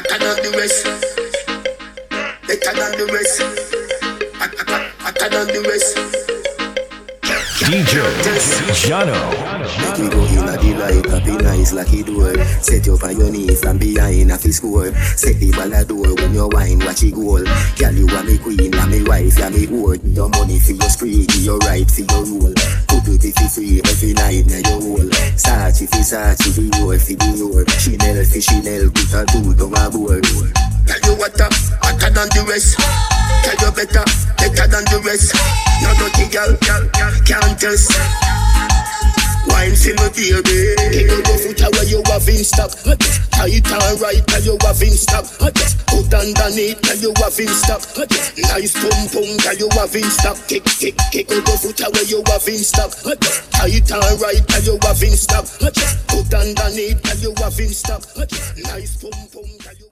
Hotter than the rest. Better than the rest. Hot- hot- hot- Hotter than the rest. DJ Jano. Make me go in a the light, happy nice like it door. Set you on your knee from behind a fi score. Set the ball a door when you wine, watch it goal. Girl, you are me queen, and me wife, and me whore. Your money for your give your right for your rule. Put it if you free every night, now your whole. Sachi fi Sachi, the roar fi the roar. Chanel Chanel, put a dude on my board. Tell you what, uh, hotter than the rest. Tell you better, better than the rest. No dirty girl, girl, girl, can't test. Wine for me, baby. Kick out the foot where you and right, tell you have in stock. Put underneath, tell you have in stock. Nice pum pum, tell you have in stock. Kick, kick, kick the foot where you have in stock. Tight and right, tell you have in stock. Put underneath, tell you have in stock. Nice pum pum, tell you.